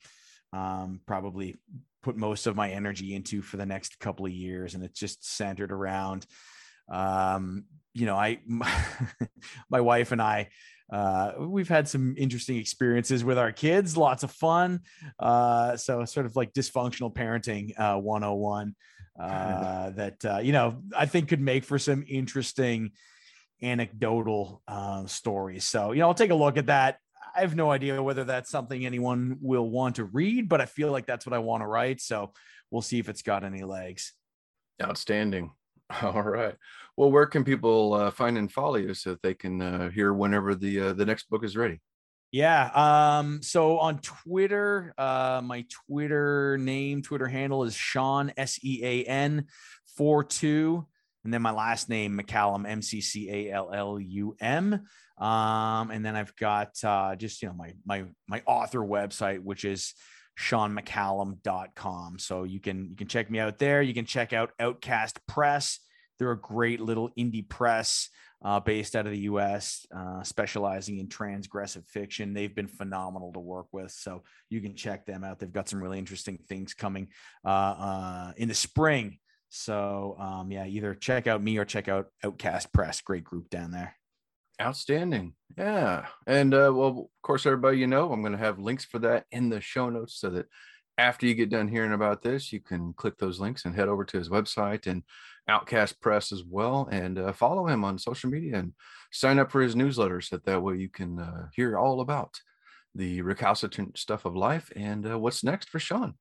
um, probably put most of my energy into for the next couple of years, and it's just centered around, um, you know, I my, my wife and I uh, we've had some interesting experiences with our kids, lots of fun. Uh, so sort of like dysfunctional parenting uh, 101 uh, that, uh, you know, I think could make for some interesting anecdotal uh, stories. So, you know, I'll take a look at that. I have no idea whether that's something anyone will want to read, but I feel like that's what I want to write. So we'll see if it's got any legs. Outstanding. All right. Well, where can people uh, find and follow you so that they can uh, hear whenever the uh, the next book is ready? Yeah. Um, so on Twitter, uh, my Twitter name, Twitter handle is Sean S E A N four two, and then my last name McCallum M C C A L L U M. Um, and then I've got uh, just you know my my my author website, which is seanmccallum.com. So you can you can check me out there. You can check out Outcast Press. They're a great little indie press uh, based out of the U.S., uh, specializing in transgressive fiction. They've been phenomenal to work with, so you can check them out. They've got some really interesting things coming uh, uh in the spring. So um, yeah, either check out me or check out Outcast Press. Great group down there. Outstanding. Yeah. And uh, well, of course, everybody, you know, I'm going to have links for that in the show notes so that after you get done hearing about this, you can click those links and head over to his website and Outcast Press as well and uh, follow him on social media and sign up for his newsletter so that, that way you can uh, hear all about the recalcitrant stuff of life and uh, what's next for Sean.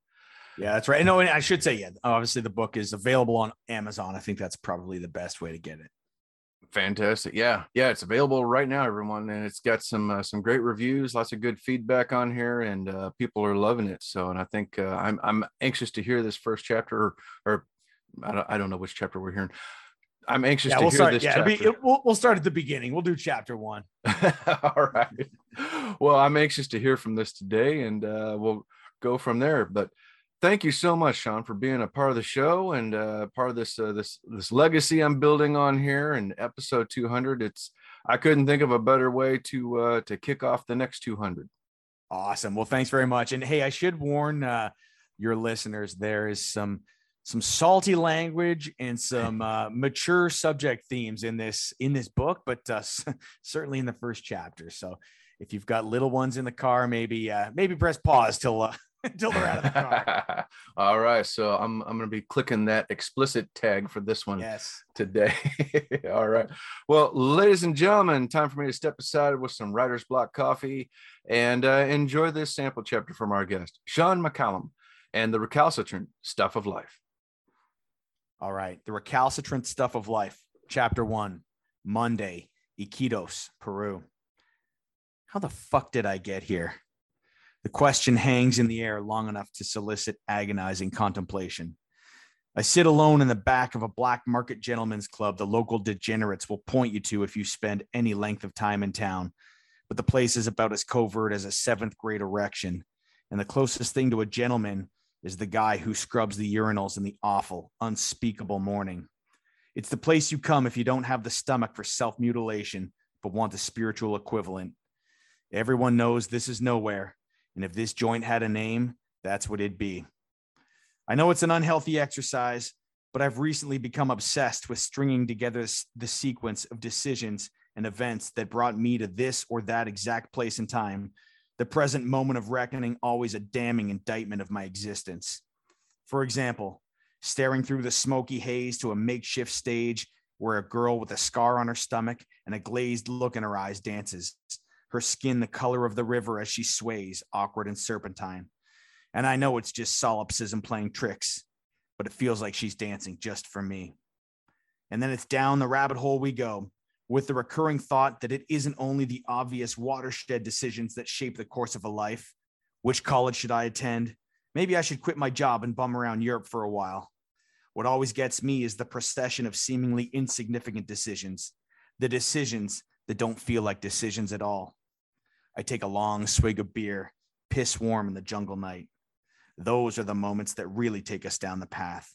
Yeah, that's right. No, I should say, yeah, obviously the book is available on Amazon. I think that's probably the best way to get it. Fantastic. Yeah. Yeah. It's available right now, everyone. And it's got some, uh, some great reviews, lots of good feedback on here and, uh, people are loving it. So, and I think, uh, I'm, I'm anxious to hear this first chapter or, or I don't, I don't know which chapter we're hearing. I'm anxious yeah, to we'll hear start, this yeah, chapter. Be, we'll, we'll start at the beginning. We'll do chapter one. All right. Well, I'm anxious to hear from this today and, uh, we'll go from there, but thank you so much, Sean, for being a part of the show and uh, part of this uh, this this legacy I'm building on here. And episode 200, it's I couldn't think of a better way to uh, to kick off the next 200. Awesome. Well, thanks very much. And hey, I should warn uh, your listeners there is some some salty language and some uh, mature subject themes in this in this book, but uh, certainly in the first chapter. So if you've got little ones in the car, maybe uh, maybe press pause till uh, until they're out of the car. All right. So I'm I'm gonna be clicking that explicit tag for this one yes. today. All right. Well, ladies and gentlemen, time for me to step aside with some writer's block coffee and uh, enjoy this sample chapter from our guest, Sean McCallum, and the recalcitrant stuff of life. All right. The recalcitrant stuff of life, chapter one, Monday, Iquitos, Peru. How the fuck did I get here? The question hangs in the air long enough to solicit agonizing contemplation. I sit alone in the back of a black market gentlemen's club the local degenerates will point you to if you spend any length of time in town. But the place is about as covert as a seventh grade erection. And the closest thing to a gentleman is the guy who scrubs the urinals in the awful, unspeakable morning. It's the place you come if you don't have the stomach for self mutilation, but want the spiritual equivalent. Everyone knows this is nowhere, and if this joint had a name, that's what it'd be. I know it's an unhealthy exercise, but I've recently become obsessed with stringing together the sequence of decisions and events that brought me to this or that exact place and time. The present moment of reckoning, always a damning indictment of my existence. For example, staring through the smoky haze to a makeshift stage where a girl with a scar on her stomach and a glazed look in her eyes dances, her skin the color of the river as she sways, awkward and serpentine. And I know it's just solipsism playing tricks, but it feels like she's dancing just for me. And then it's down the rabbit hole we go with the recurring thought that it isn't only the obvious watershed decisions that shape the course of a life. Which college should I attend? Maybe I should quit my job and bum around Europe for a while. What always gets me is the procession of seemingly insignificant decisions, the decisions that don't feel like decisions at all. I take a long swig of beer, piss warm in the jungle night. Those are the moments that really take us down the path.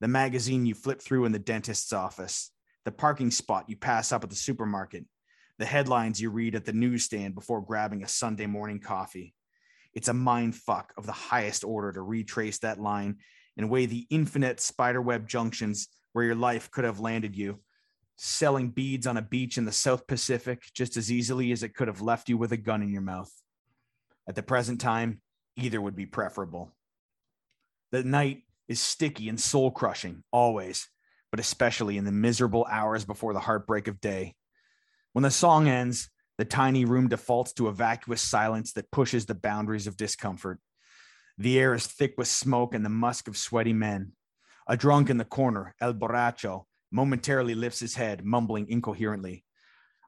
the magazine you flip through in the dentist's office, the parking spot you pass up at the supermarket, the headlines you read at the newsstand before grabbing a Sunday morning coffee. It's a mind fuck of the highest order to retrace that line and weigh the infinite spiderweb junctions where your life could have landed you, selling beads on a beach in the South Pacific just as easily as it could have left you with a gun in your mouth. At the present time, either would be preferable. The night is sticky and soul crushing, always, but especially in the miserable hours before the heartbreak of day. When the song ends, the tiny room defaults to a vacuous silence that pushes the boundaries of discomfort. The air is thick with smoke and the musk of sweaty men. A drunk in the corner, El Borracho, momentarily lifts his head, mumbling incoherently.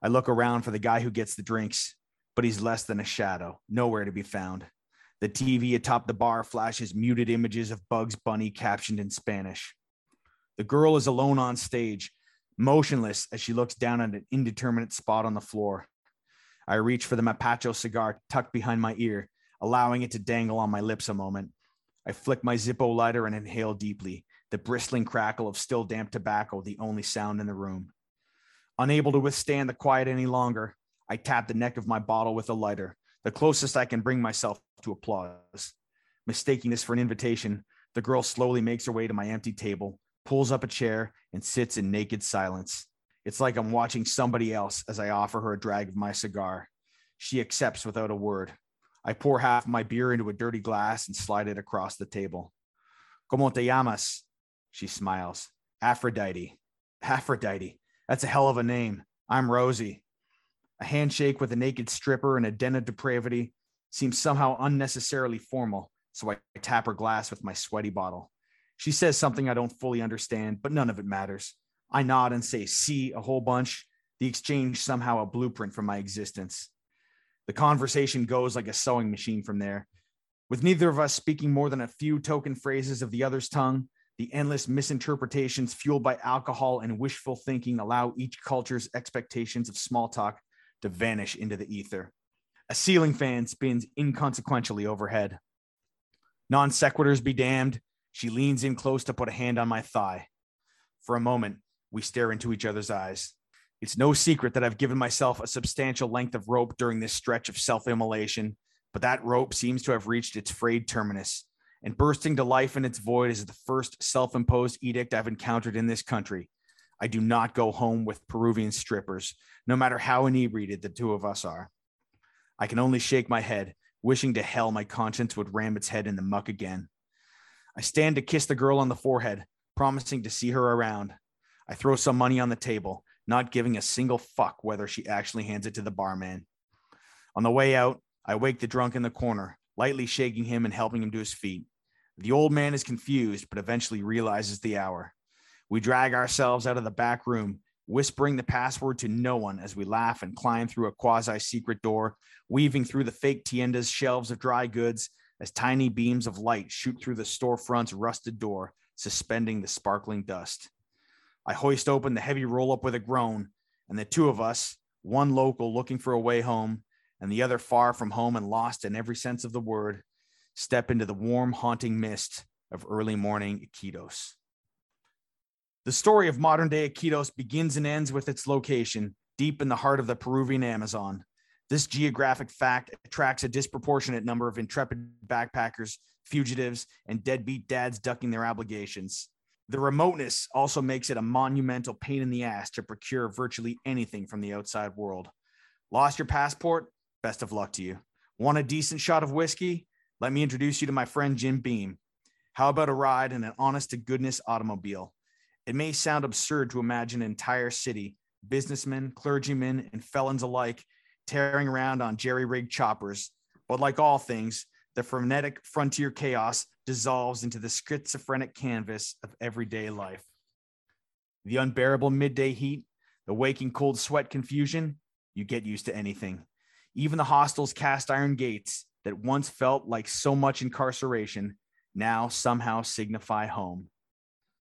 I look around for the guy who gets the drinks, but he's less than a shadow, nowhere to be found. The TV atop the bar flashes muted images of Bugs Bunny captioned in Spanish. The girl is alone on stage, motionless as she looks down at an indeterminate spot on the floor. I reach for the Mapacho cigar tucked behind my ear, allowing it to dangle on my lips a moment. I flick my Zippo lighter and inhale deeply, the bristling crackle of still damp tobacco the only sound in the room. Unable to withstand the quiet any longer, I tap the neck of my bottle with a lighter, the closest I can bring myself to applause. Mistaking this for an invitation, the girl slowly makes her way to my empty table, pulls up a chair, and sits in naked silence. It's like I'm watching somebody else as I offer her a drag of my cigar. She accepts without a word. I pour half my beer into a dirty glass and slide it across the table. Como te llamas? She smiles. Aphrodite. Aphrodite. That's a hell of a name. I'm Rosie. A handshake with a naked stripper and a den of depravity seems somehow unnecessarily formal, so I tap her glass with my sweaty bottle. She says something I don't fully understand, but none of it matters. I nod and say, see, a whole bunch. The exchange somehow a blueprint for my existence. The conversation goes like a sewing machine from there. With neither of us speaking more than a few token phrases of the other's tongue, the endless misinterpretations fueled by alcohol and wishful thinking allow each culture's expectations of small talk to vanish into the ether. A ceiling fan spins inconsequentially overhead. Non sequiturs be damned. She leans in close to put a hand on my thigh. For a moment, we stare into each other's eyes. It's no secret that I've given myself a substantial length of rope during this stretch of self immolation, but that rope seems to have reached its frayed terminus, and bursting to life in its void is the first self imposed edict I've encountered in this country. I do not go home with Peruvian strippers, no matter how inebriated the two of us are. I can only shake my head, wishing to hell my conscience would ram its head in the muck again. I stand to kiss the girl on the forehead, promising to see her around. I throw some money on the table, not giving a single fuck whether she actually hands it to the barman. On the way out, I wake the drunk in the corner, lightly shaking him and helping him to his feet. The old man is confused, but eventually realizes the hour. We drag ourselves out of the back room, whispering the password to no one as we laugh and climb through a quasi secret door, weaving through the fake tienda's shelves of dry goods as tiny beams of light shoot through the storefront's rusted door, suspending the sparkling dust. I hoist open the heavy roll up with a groan, and the two of us, one local looking for a way home, and the other far from home and lost in every sense of the word, step into the warm, haunting mist of early morning Iquitos. The story of modern day Iquitos begins and ends with its location, deep in the heart of the Peruvian Amazon. This geographic fact attracts a disproportionate number of intrepid backpackers, fugitives, and deadbeat dads ducking their obligations. The remoteness also makes it a monumental pain in the ass to procure virtually anything from the outside world. Lost your passport? Best of luck to you. Want a decent shot of whiskey? Let me introduce you to my friend Jim Beam. How about a ride in an honest to goodness automobile? It may sound absurd to imagine an entire city, businessmen, clergymen, and felons alike, tearing around on jerry rigged choppers. But like all things, the frenetic frontier chaos dissolves into the schizophrenic canvas of everyday life. The unbearable midday heat, the waking cold sweat confusion, you get used to anything. Even the hostel's cast iron gates that once felt like so much incarceration now somehow signify home.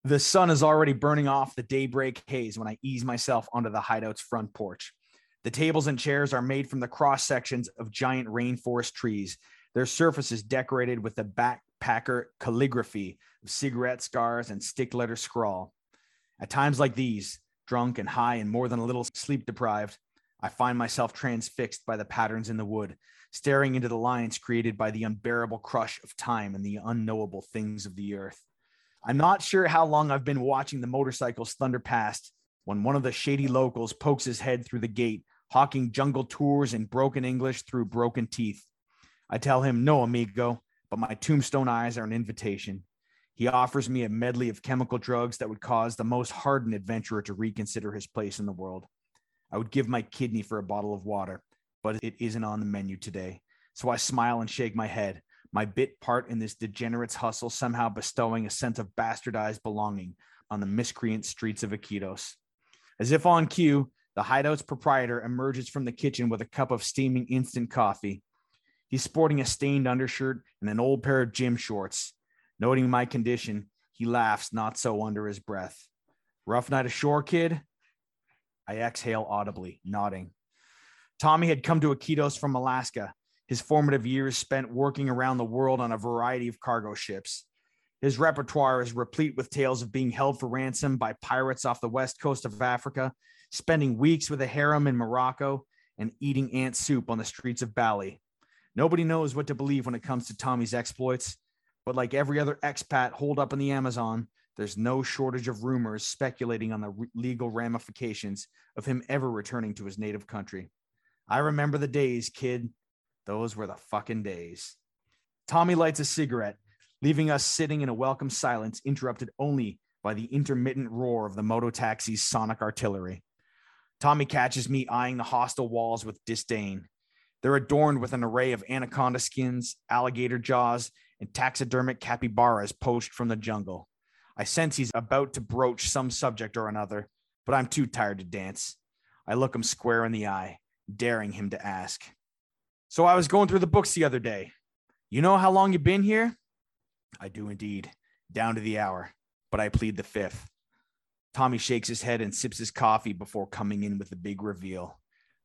The sun is already burning off the daybreak haze when I ease myself onto the hideout's front porch. The tables and chairs are made from the cross sections of giant rainforest trees, their surfaces decorated with the backpacker calligraphy of cigarette scars and stick letter scrawl. At times like these, drunk and high and more than a little sleep deprived, I find myself transfixed by the patterns in the wood, staring into the lines created by the unbearable crush of time and the unknowable things of the earth. I'm not sure how long I've been watching the motorcycles thunder past when one of the shady locals pokes his head through the gate, hawking jungle tours in broken English through broken teeth. I tell him, no, amigo, but my tombstone eyes are an invitation. He offers me a medley of chemical drugs that would cause the most hardened adventurer to reconsider his place in the world. I would give my kidney for a bottle of water, but it isn't on the menu today. So I smile and shake my head, my bit part in this degenerate's hustle somehow bestowing a sense of bastardized belonging on the miscreant streets of Iquitos. As if on cue, the hideout's proprietor emerges from the kitchen with a cup of steaming instant coffee. He's sporting a stained undershirt and an old pair of gym shorts. Noting my condition, he laughs not so under his breath. Rough night ashore, kid? I exhale audibly, nodding. Tommy had come to Iquitos from Alaska, his formative years spent working around the world on a variety of cargo ships. His repertoire is replete with tales of being held for ransom by pirates off the west coast of Africa, spending weeks with a harem in Morocco, and eating ant soup on the streets of Bali. Nobody knows what to believe when it comes to Tommy's exploits, but like every other expat holed up in the Amazon, there's no shortage of rumors speculating on the legal ramifications of him ever returning to his native country. I remember the days, kid. Those were the fucking days. Tommy lights a cigarette, leaving us sitting in a welcome silence, interrupted only by the intermittent roar of the moto taxi's sonic artillery. Tommy catches me eyeing the hostile walls with disdain. They're adorned with an array of anaconda skins, alligator jaws, and taxidermic capybaras poached from the jungle. I sense he's about to broach some subject or another, but I'm too tired to dance. I look him square in the eye, daring him to ask. So I was going through the books the other day. You know how long you've been here? I do indeed, down to the hour, but I plead the fifth. Tommy shakes his head and sips his coffee before coming in with the big reveal.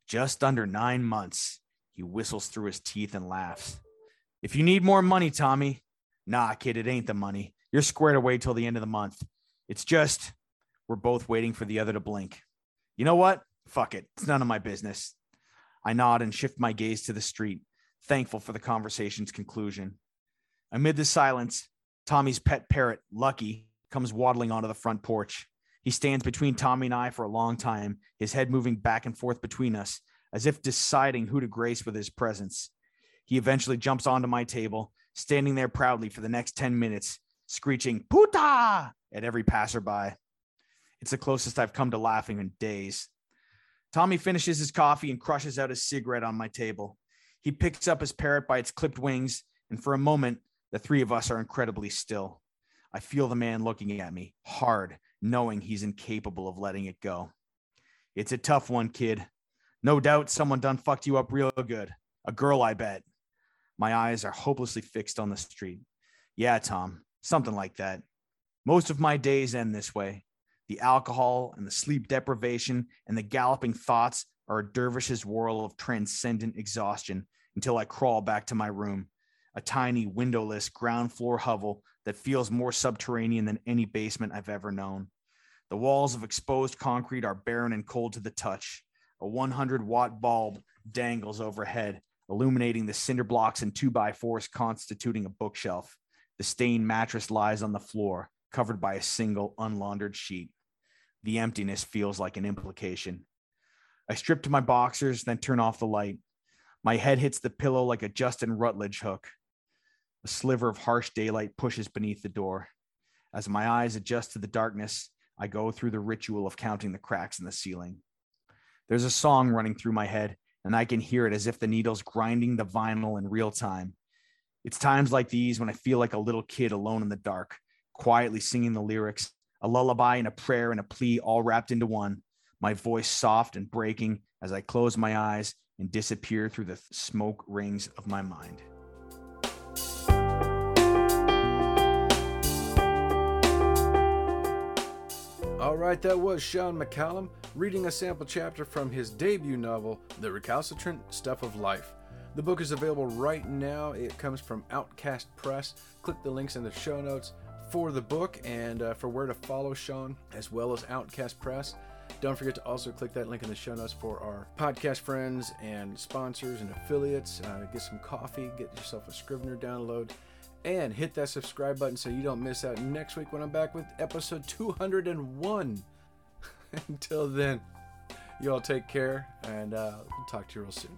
Just under nine months. He whistles through his teeth and laughs. If you need more money, Tommy, nah, kid, it ain't the money. You're squared away till the end of the month. It's just we're both waiting for the other to blink. You know what? Fuck it. It's none of my business. I nod and shift my gaze to the street, thankful for the conversation's conclusion. Amid the silence, Tommy's pet parrot, Lucky, comes waddling onto the front porch. He stands between Tommy and I for a long time, his head moving back and forth between us, as if deciding who to grace with his presence. He eventually jumps onto my table, standing there proudly for the next 10 minutes, screeching puta at every passerby. It's the closest I've come to laughing in days. Tommy finishes his coffee and crushes out his cigarette on my table. He picks up his parrot by its clipped wings, and for a moment, the three of us are incredibly still. I feel the man looking at me hard, knowing he's incapable of letting it go. It's a tough one, kid. No doubt someone done fucked you up real good. A girl, I bet. My eyes are hopelessly fixed on the street. Yeah, Tom, something like that. Most of my days end this way. The alcohol and the sleep deprivation and the galloping thoughts are a dervish's whirl of transcendent exhaustion until I crawl back to my room, a tiny windowless ground floor hovel that feels more subterranean than any basement I've ever known. The walls of exposed concrete are barren and cold to the touch. A 100 watt bulb dangles overhead, illuminating the cinder blocks and two by fours constituting a bookshelf. The stained mattress lies on the floor, covered by a single unlaundered sheet. The emptiness feels like an implication. I strip to my boxers, then turn off the light. My head hits the pillow like a Justin Rutledge hook. A sliver of harsh daylight pushes beneath the door. As my eyes adjust to the darkness, I go through the ritual of counting the cracks in the ceiling. There's a song running through my head, and I can hear it as if the needle's grinding the vinyl in real time. It's times like these when I feel like a little kid alone in the dark, quietly singing the lyrics, a lullaby and a prayer and a plea all wrapped into one, my voice soft and breaking as I close my eyes and disappear through the smoke rings of my mind. All right, that was Sean McCallum reading a sample chapter from his debut novel, The Recalcitrant Stuff of Life. The book is available right now. It comes from Outcast Press. Click the links in the show notes for the book and uh, for where to follow Sean as well as Outcast Press. Don't forget to also click that link in the show notes for our podcast friends and sponsors and affiliates. Uh, get some coffee, get yourself a Scrivener download, and hit that subscribe button so you don't miss out next week when I'm back with episode 201. Until then, you all take care, and uh, we'll talk to you real soon.